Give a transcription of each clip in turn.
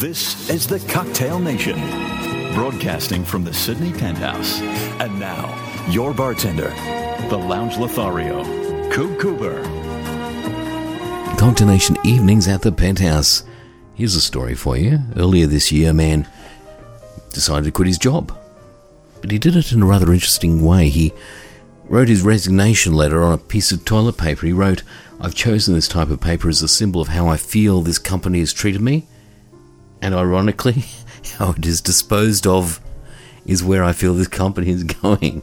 This is the Cocktail Nation, broadcasting from the Sydney Penthouse. And now, your bartender, the Lounge Lothario, Coop Cooper. Cocktail Nation evenings at the Penthouse. Here's a story for you. Earlier this year, a man decided to quit his job. But he did it in a rather interesting way. He wrote his resignation letter on a piece of toilet paper. He wrote, I've chosen this type of paper as a symbol of how I feel this company has treated me. And ironically, how it is disposed of is where I feel this company is going.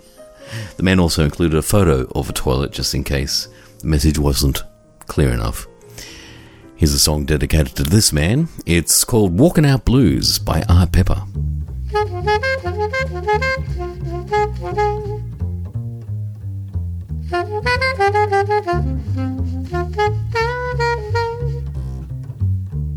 The man also included a photo of a toilet just in case the message wasn't clear enough. Here's a song dedicated to this man. It's called Walking Out Blues by Art Pepper.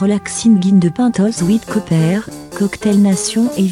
Relaxing Guin de Pintos with Copper, Cocktail Nation et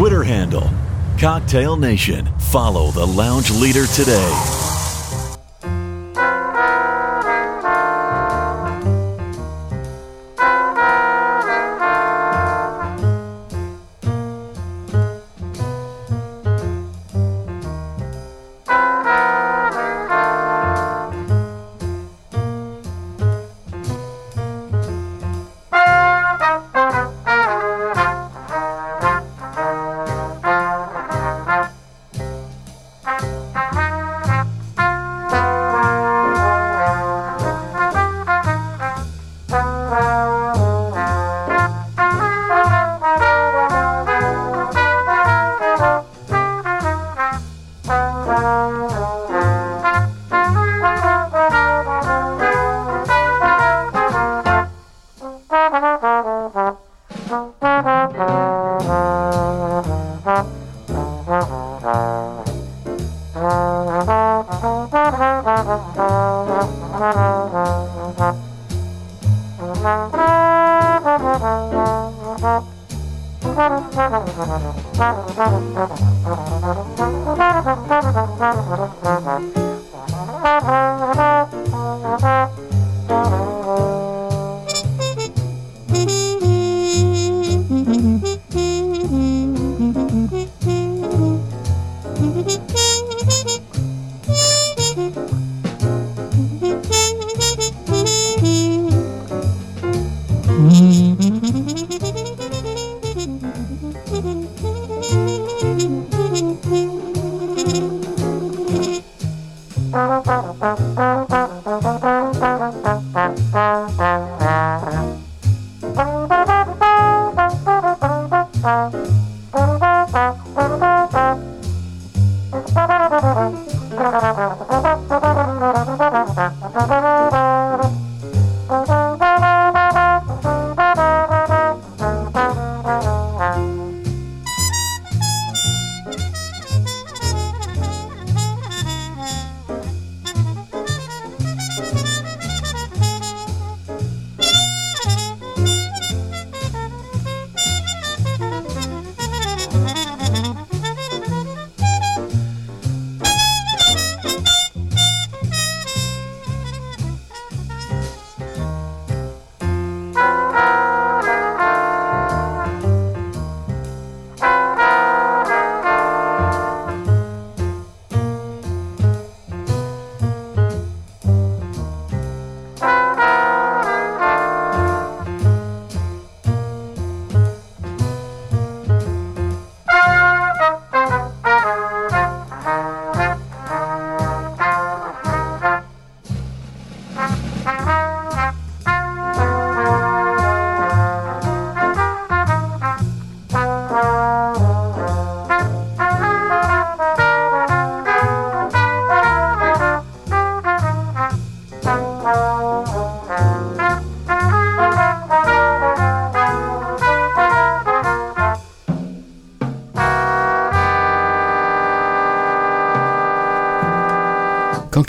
Twitter handle Cocktail Nation. Follow the lounge leader today.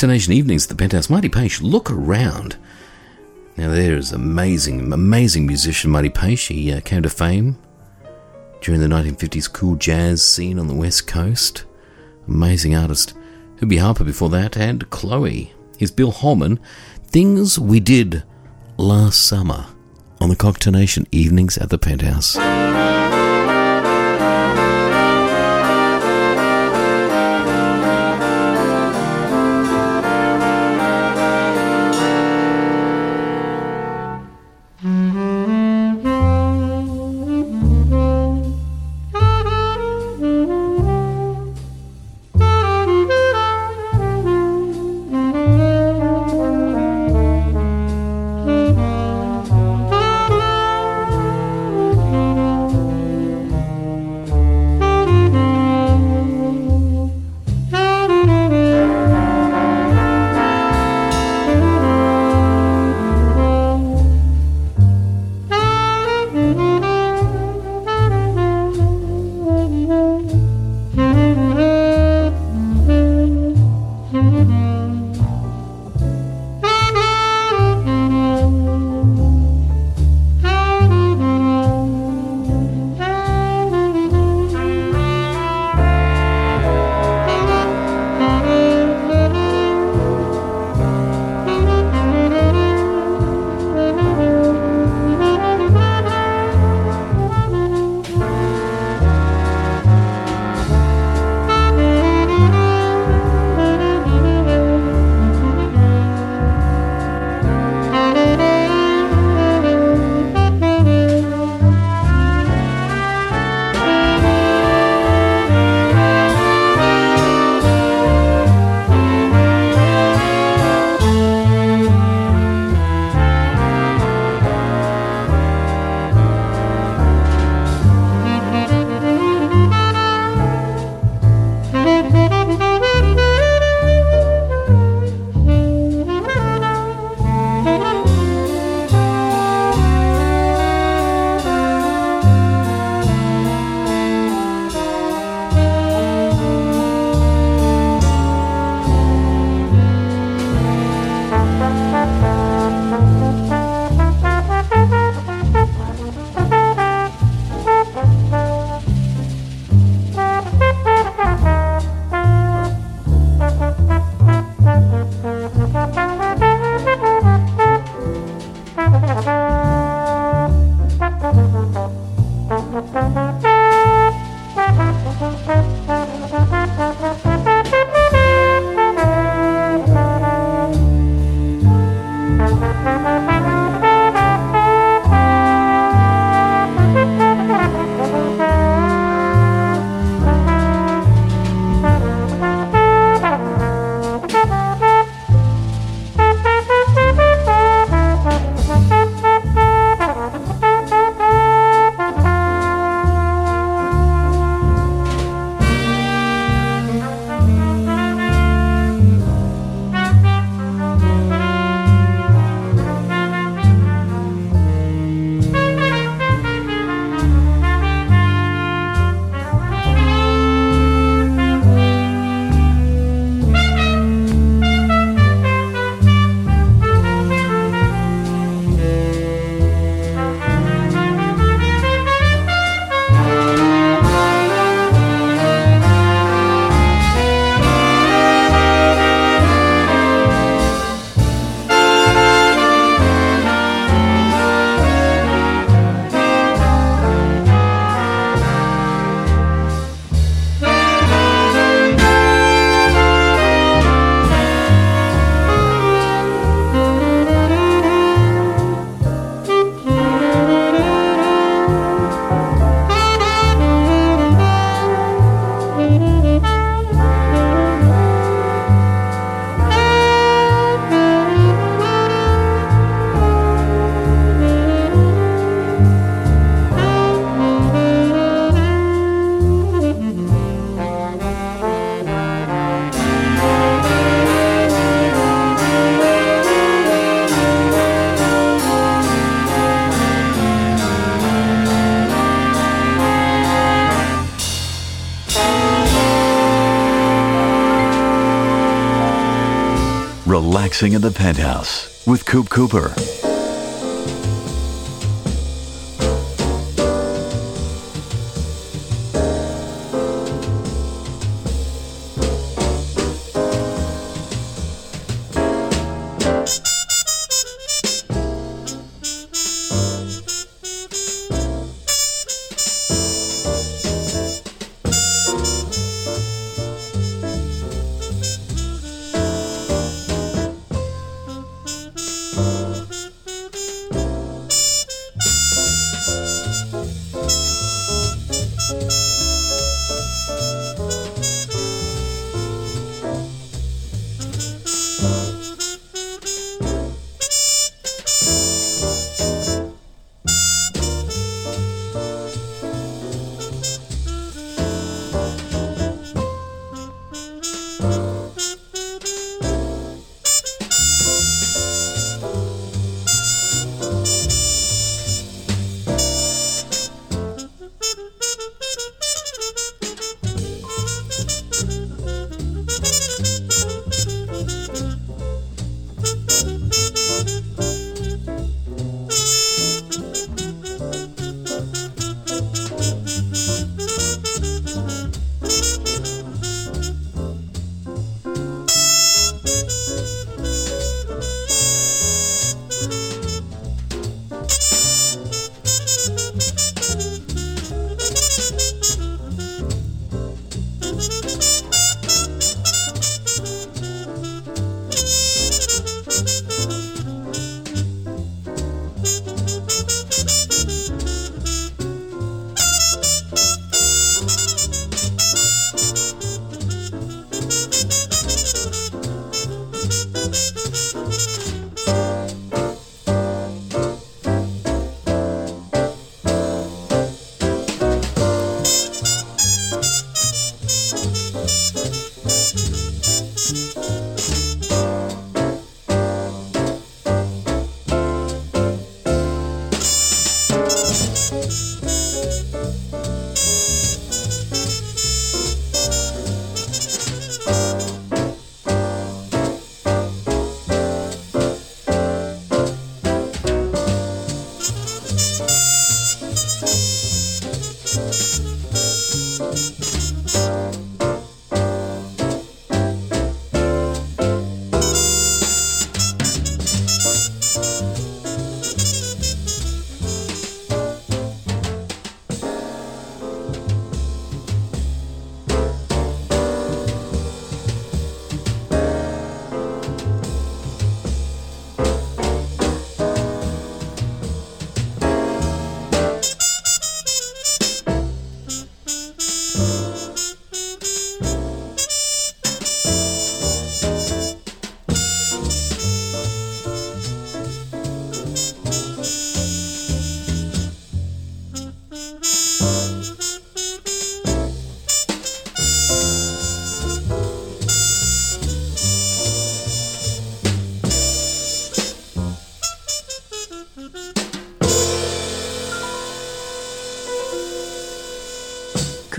Cocktail Nation Evenings at the Penthouse. Marty Paich, look around. Now, there is amazing, amazing musician Marty Paich. He uh, came to fame during the 1950s cool jazz scene on the West Coast. Amazing artist. Herbie Harper before that, and Chloe. Here's Bill Holman. Things we did last summer on the Cocktail Nation Evenings at the Penthouse. Relaxing in the Penthouse with Coop Cooper.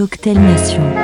Cocktail Nation.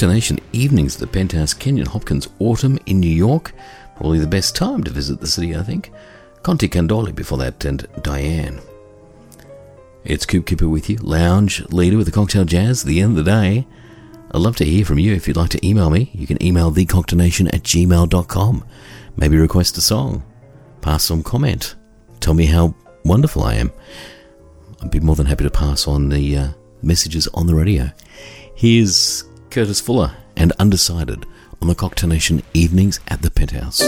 Cocktail evenings at the Penthouse, Kenyon Hopkins Autumn in New York. Probably the best time to visit the city, I think. Conte Candoli before that, and Diane. It's Coop Kipper with you, lounge leader with the Cocktail Jazz. At the end of the day, I'd love to hear from you. If you'd like to email me, you can email thecocktailnation at gmail.com. Maybe request a song, pass some comment, tell me how wonderful I am. I'd be more than happy to pass on the uh, messages on the radio. Here's Curtis Fuller and Undecided on the Cocktail Nation evenings at the Penthouse.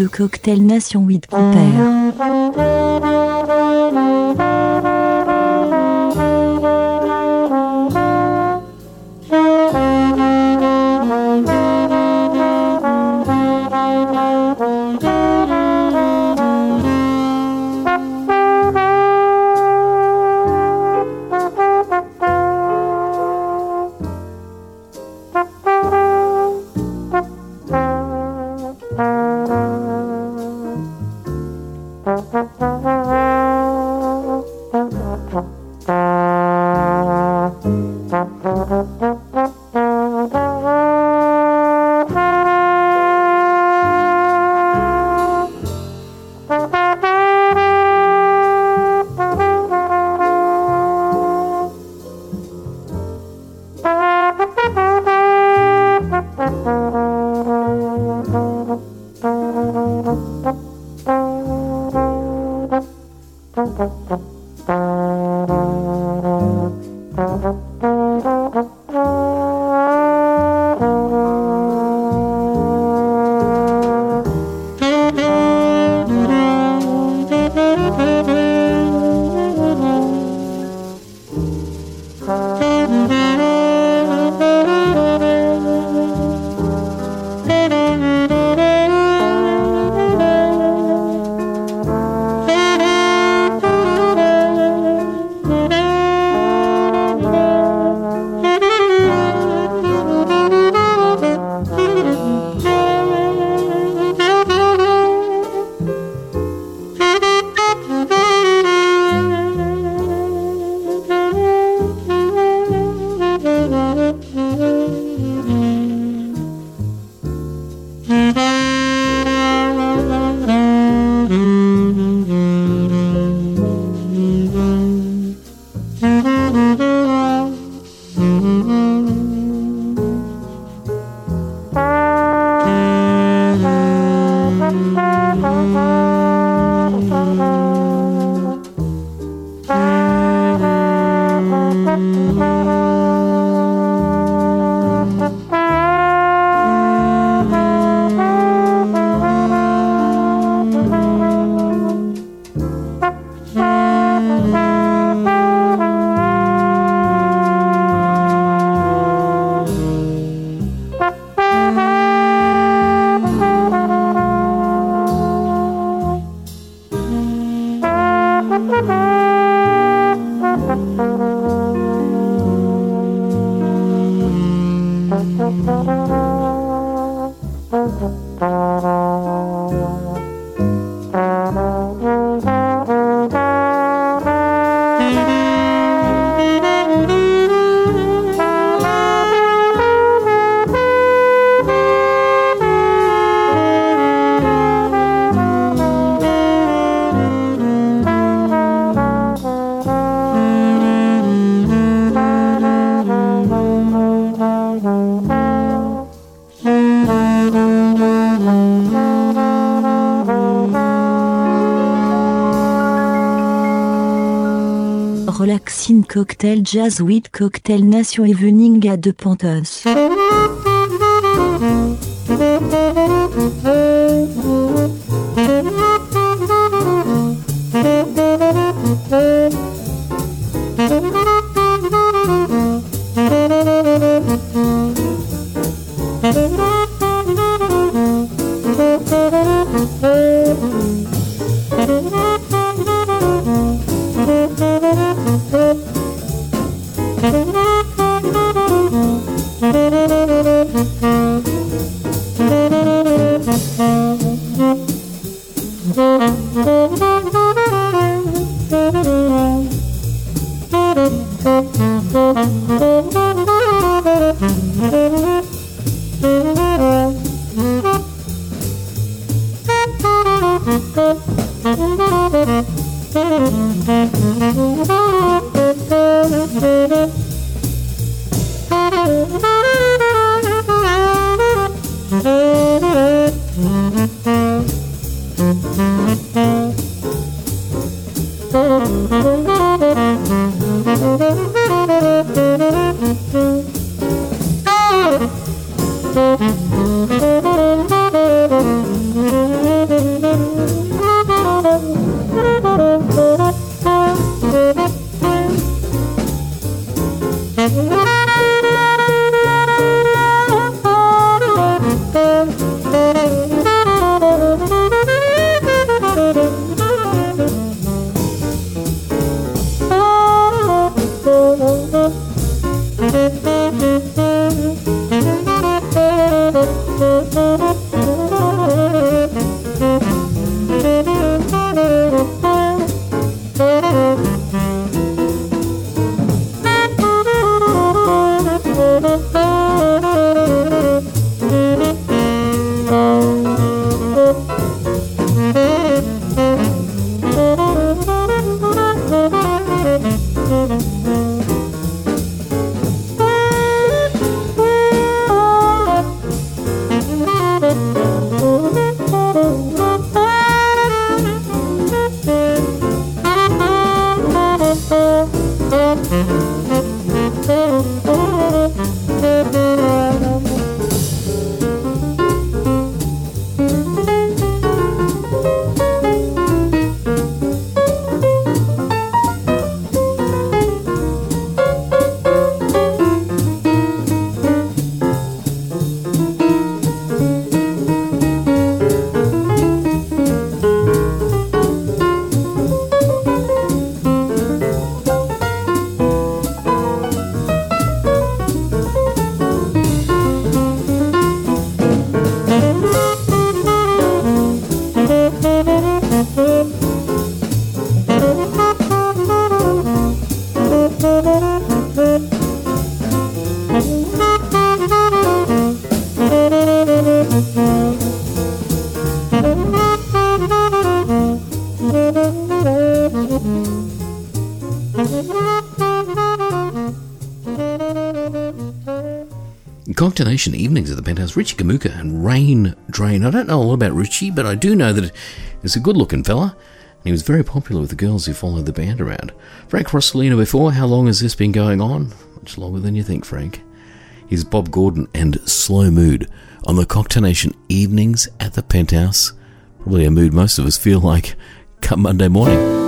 de cocktail Nation 8 Cooper. Cocktail Jazz with Cocktail Nation Evening à De Pantos. Mm-hmm. Cocktailnation evenings at the Penthouse, Richie Kamuca and Rain Drain. I don't know a lot about Richie, but I do know that he's a good looking fella. And he was very popular with the girls who followed the band around. Frank Rosolino before, how long has this been going on? Much longer than you think, Frank. Here's Bob Gordon and Slow Mood on the Cocktailnation evenings at the Penthouse. Probably a mood most of us feel like come Monday morning.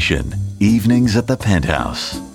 Nation, evenings at the penthouse.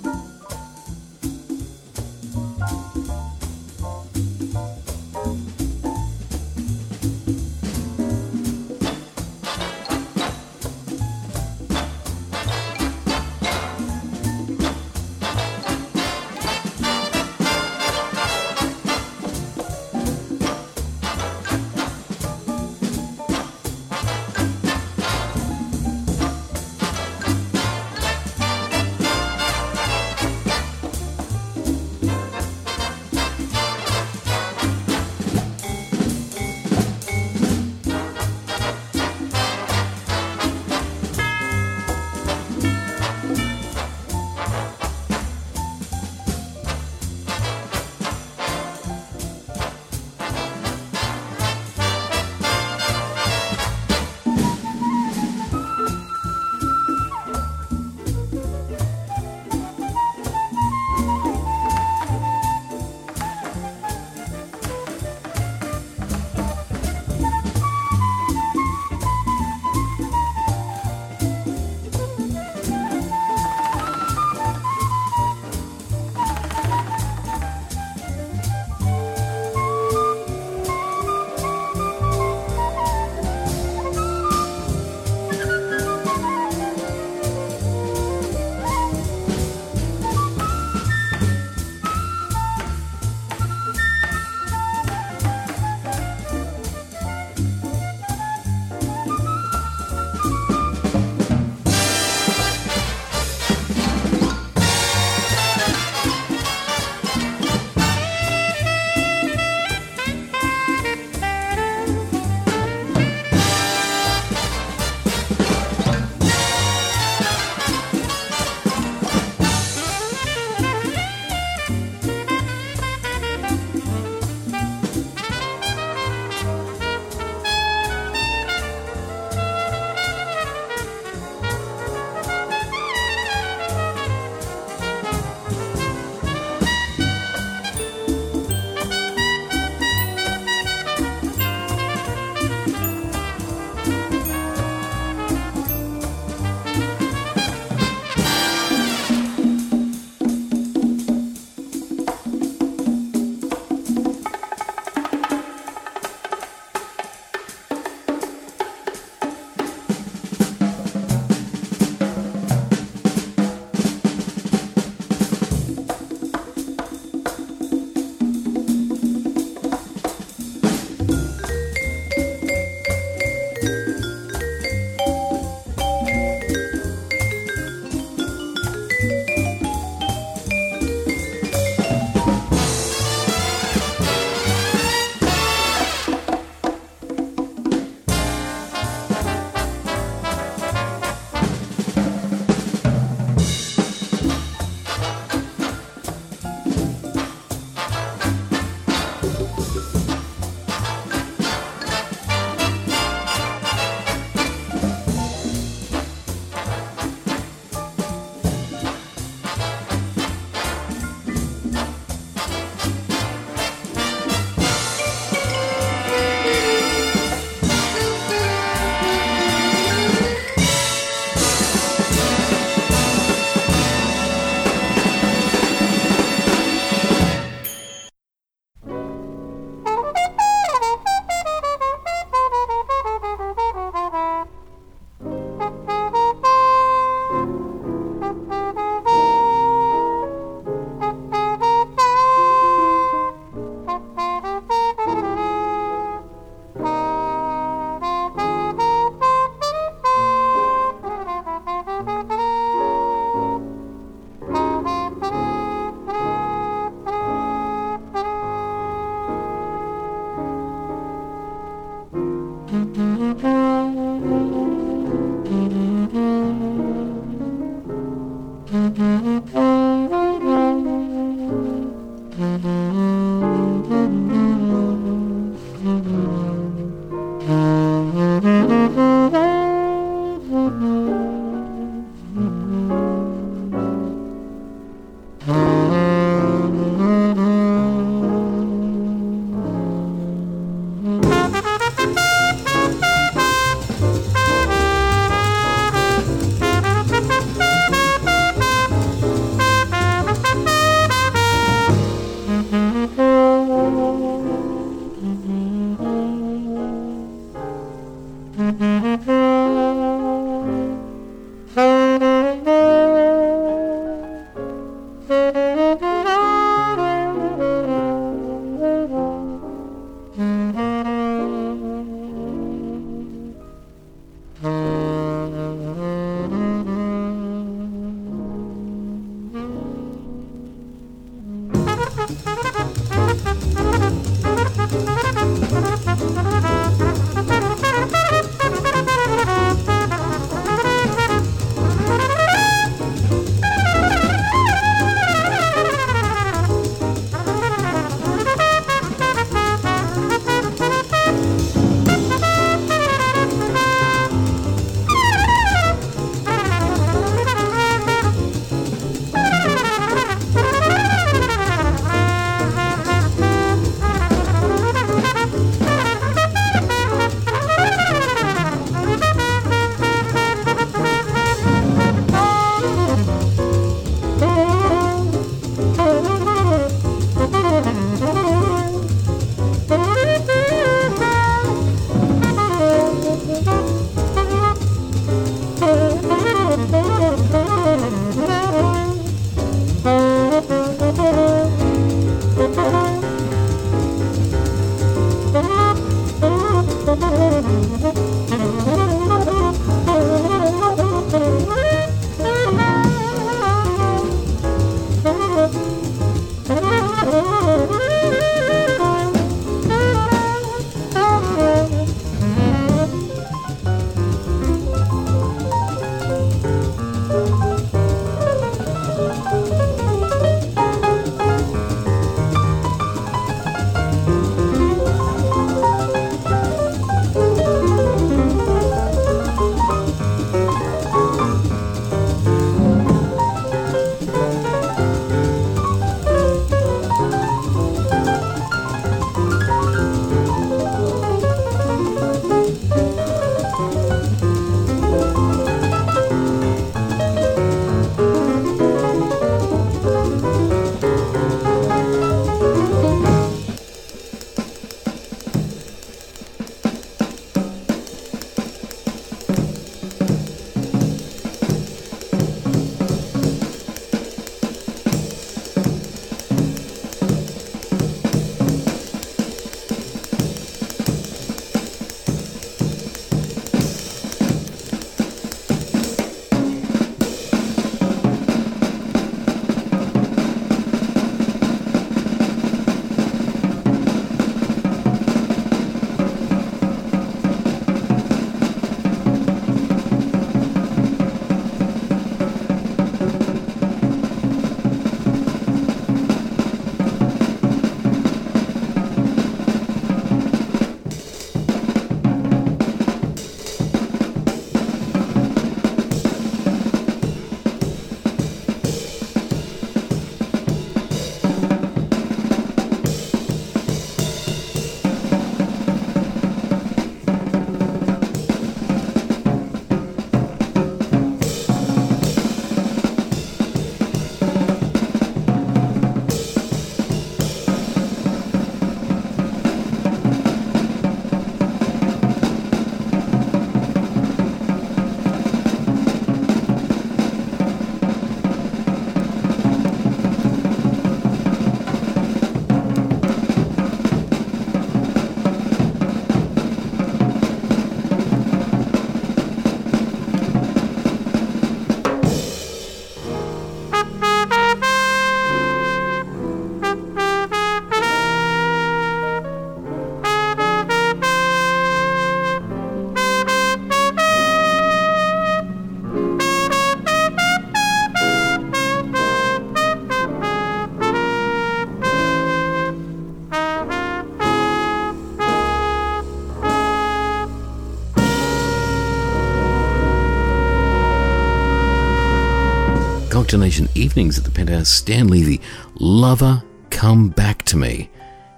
Evenings at the Penthouse, Stanley, the lover, come back to me,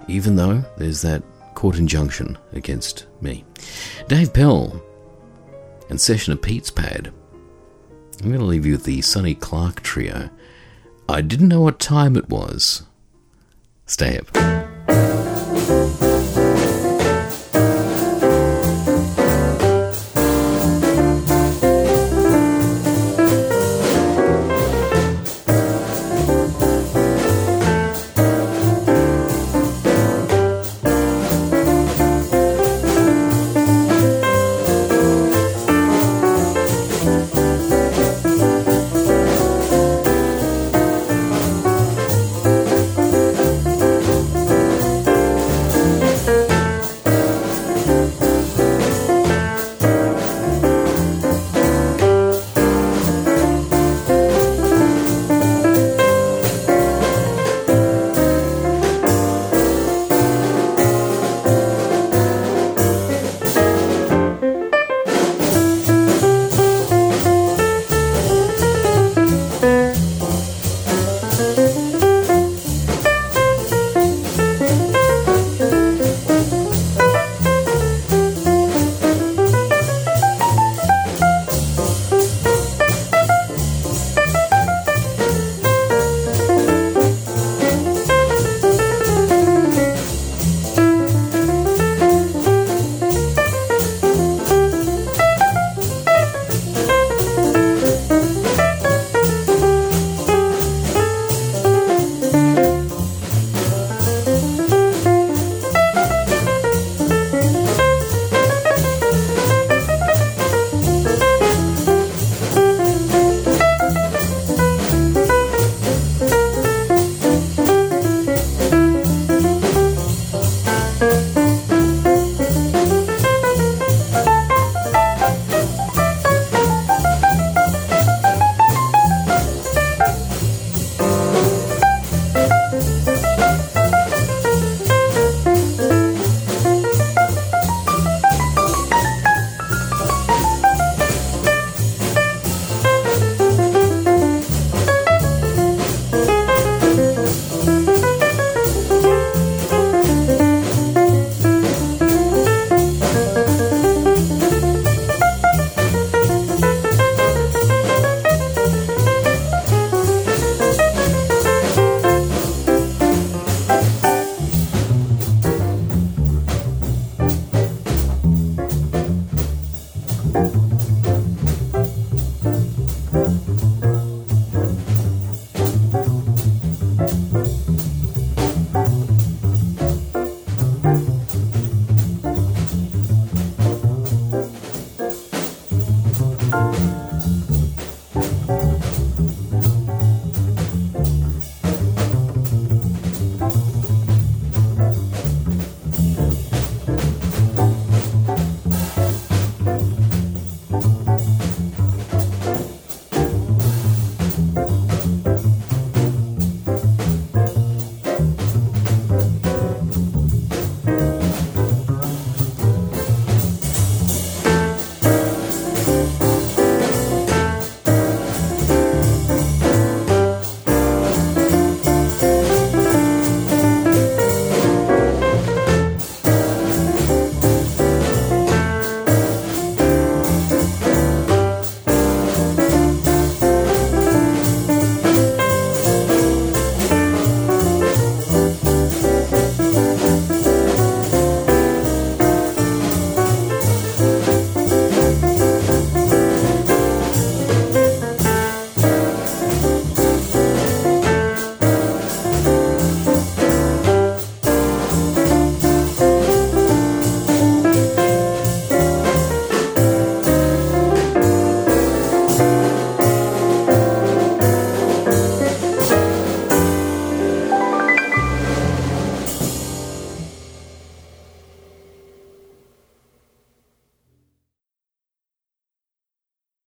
even though there's that court injunction against me. Dave Pell and Session of Pete's Pad. I'm going to leave you with the Sonny Clark trio. I didn't know what time it was. Stay up.